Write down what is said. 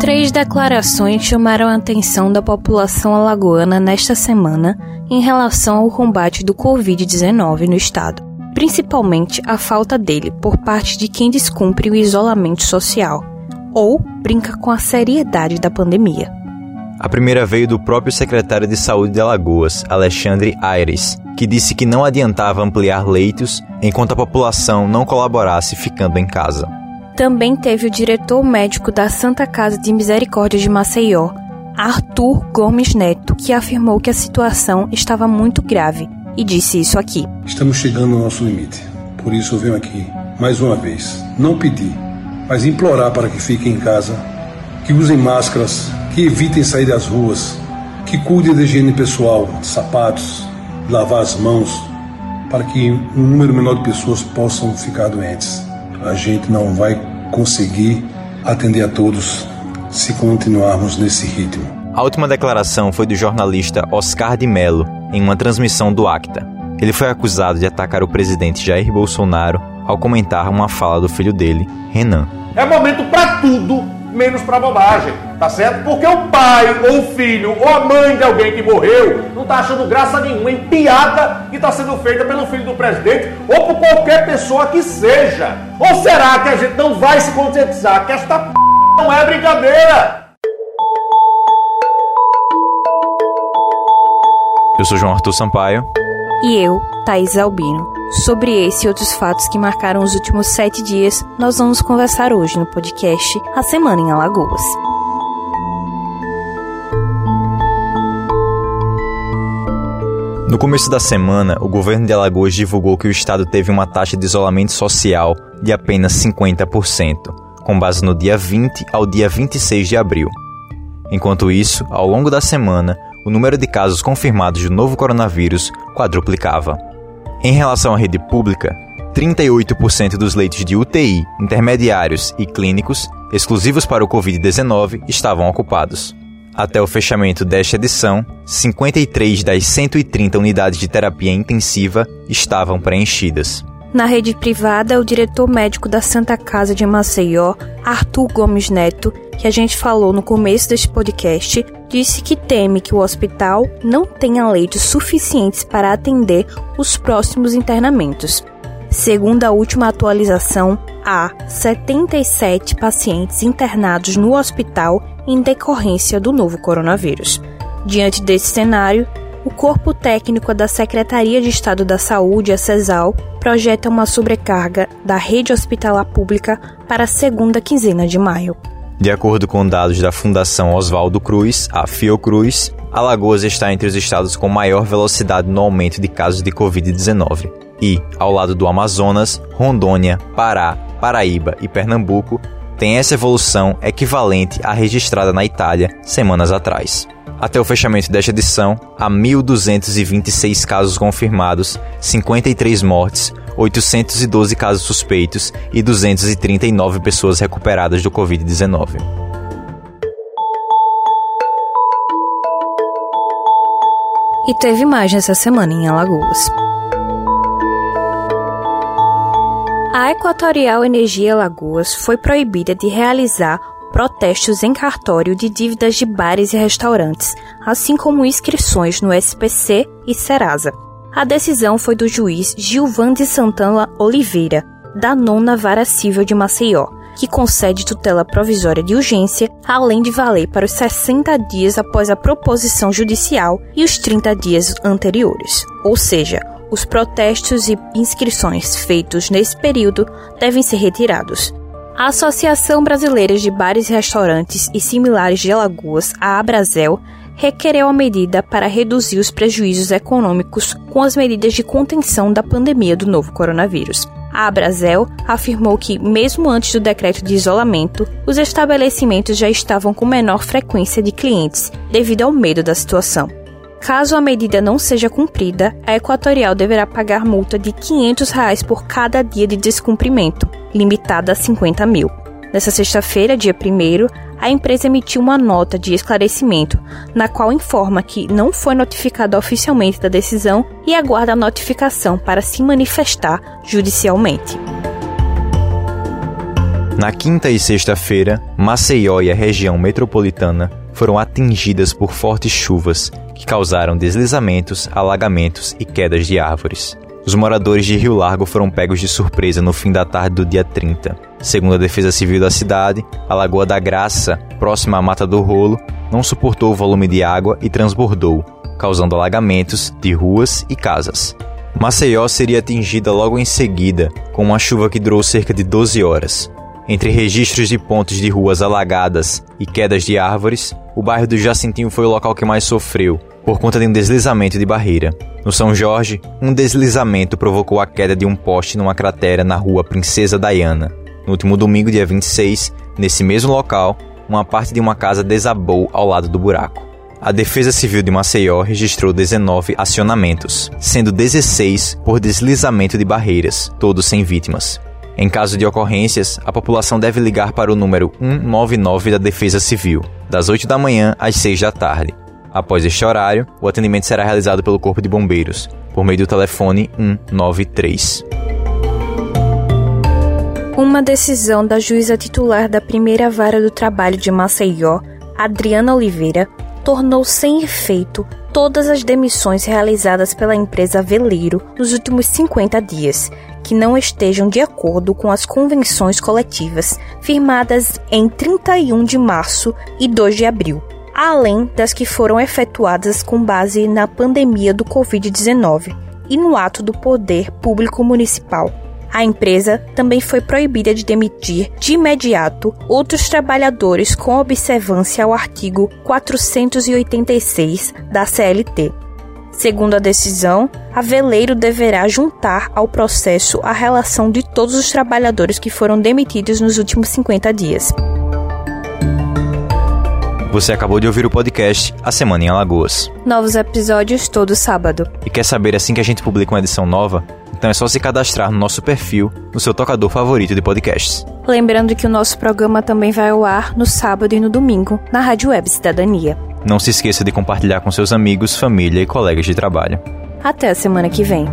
Três declarações chamaram a atenção da população alagoana nesta semana em relação ao combate do Covid-19 no estado, principalmente a falta dele por parte de quem descumpre o isolamento social ou brinca com a seriedade da pandemia. A primeira veio do próprio secretário de Saúde de Alagoas, Alexandre Aires, que disse que não adiantava ampliar leitos enquanto a população não colaborasse ficando em casa. Também teve o diretor médico da Santa Casa de Misericórdia de Maceió, Arthur Gomes Neto, que afirmou que a situação estava muito grave e disse isso aqui. Estamos chegando ao nosso limite. Por isso eu venho aqui, mais uma vez, não pedir, mas implorar para que fiquem em casa, que usem máscaras, que evitem sair das ruas, que cuidem da higiene pessoal, de sapatos, lavar as mãos, para que um número menor de pessoas possam ficar doentes. A gente não vai conseguir atender a todos se continuarmos nesse ritmo. A última declaração foi do jornalista Oscar de Mello em uma transmissão do Acta. Ele foi acusado de atacar o presidente Jair Bolsonaro ao comentar uma fala do filho dele, Renan. É momento para tudo menos para bobagem, tá certo? Porque o pai, ou o filho, ou a mãe de alguém que morreu não tá achando graça nenhuma em piada que está sendo feita pelo filho do presidente ou por qualquer pessoa que seja. Ou será que a gente não vai se conscientizar que esta p... não é brincadeira? Eu sou João Arthur Sampaio. E eu, Thaís Albino. Sobre esse e outros fatos que marcaram os últimos sete dias, nós vamos conversar hoje no podcast A Semana em Alagoas. No começo da semana, o governo de Alagoas divulgou que o estado teve uma taxa de isolamento social de apenas 50%, com base no dia 20 ao dia 26 de abril. Enquanto isso, ao longo da semana, o número de casos confirmados do novo coronavírus quadruplicava. Em relação à rede pública, 38% dos leitos de UTI, intermediários e clínicos, exclusivos para o Covid-19, estavam ocupados. Até o fechamento desta edição, 53 das 130 unidades de terapia intensiva estavam preenchidas. Na rede privada, o diretor médico da Santa Casa de Maceió, Arthur Gomes Neto, que a gente falou no começo deste podcast, disse que teme que o hospital não tenha leitos suficientes para atender os próximos internamentos. Segundo a última atualização, há 77 pacientes internados no hospital em decorrência do novo coronavírus. Diante desse cenário, o corpo técnico da Secretaria de Estado da Saúde, a CESAL, projeta uma sobrecarga da rede hospitalar pública para a segunda quinzena de maio. De acordo com dados da Fundação Oswaldo Cruz, a Fiocruz, Alagoas está entre os estados com maior velocidade no aumento de casos de Covid-19. E, ao lado do Amazonas, Rondônia, Pará, Paraíba e Pernambuco têm essa evolução equivalente à registrada na Itália semanas atrás. Até o fechamento desta edição, há 1.226 casos confirmados, 53 mortes, 812 casos suspeitos e 239 pessoas recuperadas do Covid-19. E teve mais nessa semana em Alagoas. A Equatorial Energia Alagoas foi proibida de realizar protestos em cartório de dívidas de bares e restaurantes, assim como inscrições no SPC e Serasa. A decisão foi do juiz Gilvan de Santana Oliveira, da nona vara civil de Maceió, que concede tutela provisória de urgência, além de valer para os 60 dias após a proposição judicial e os 30 dias anteriores. Ou seja, os protestos e inscrições feitos nesse período devem ser retirados. A Associação Brasileira de Bares e Restaurantes e Similares de Alagoas, a Abrazel, requereu a medida para reduzir os prejuízos econômicos com as medidas de contenção da pandemia do novo coronavírus. A Abrazel afirmou que, mesmo antes do decreto de isolamento, os estabelecimentos já estavam com menor frequência de clientes devido ao medo da situação. Caso a medida não seja cumprida, a Equatorial deverá pagar multa de 500 reais por cada dia de descumprimento, limitada a 50 mil. Nessa sexta-feira, dia 1, a empresa emitiu uma nota de esclarecimento, na qual informa que não foi notificada oficialmente da decisão e aguarda a notificação para se manifestar judicialmente. Na quinta e sexta-feira, Maceió e a região metropolitana foram atingidas por fortes chuvas que causaram deslizamentos, alagamentos e quedas de árvores. Os moradores de Rio Largo foram pegos de surpresa no fim da tarde do dia 30. Segundo a Defesa Civil da cidade, a Lagoa da Graça, próxima à Mata do Rolo, não suportou o volume de água e transbordou, causando alagamentos de ruas e casas. Maceió seria atingida logo em seguida, com uma chuva que durou cerca de 12 horas. Entre registros de pontos de ruas alagadas e quedas de árvores, o bairro do Jacintinho foi o local que mais sofreu, por conta de um deslizamento de barreira. No São Jorge, um deslizamento provocou a queda de um poste numa cratera na rua Princesa Diana. No último domingo, dia 26, nesse mesmo local, uma parte de uma casa desabou ao lado do buraco. A Defesa Civil de Maceió registrou 19 acionamentos, sendo 16 por deslizamento de barreiras, todos sem vítimas. Em caso de ocorrências, a população deve ligar para o número 199 da Defesa Civil, das 8 da manhã às 6 da tarde. Após este horário, o atendimento será realizado pelo Corpo de Bombeiros, por meio do telefone 193. Uma decisão da juíza titular da primeira vara do trabalho de Maceió, Adriana Oliveira, tornou sem efeito todas as demissões realizadas pela empresa Veleiro nos últimos 50 dias, que não estejam de acordo com as convenções coletivas firmadas em 31 de março e 2 de abril, além das que foram efetuadas com base na pandemia do Covid-19 e no ato do Poder Público Municipal. A empresa também foi proibida de demitir de imediato outros trabalhadores com observância ao artigo 486 da CLT. Segundo a decisão, a Veleiro deverá juntar ao processo a relação de todos os trabalhadores que foram demitidos nos últimos 50 dias. Você acabou de ouvir o podcast A Semana em Alagoas. Novos episódios todo sábado. E quer saber assim que a gente publica uma edição nova? Então é só se cadastrar no nosso perfil, no seu tocador favorito de podcasts. Lembrando que o nosso programa também vai ao ar no sábado e no domingo, na Rádio Web Cidadania. Não se esqueça de compartilhar com seus amigos, família e colegas de trabalho. Até a semana que vem.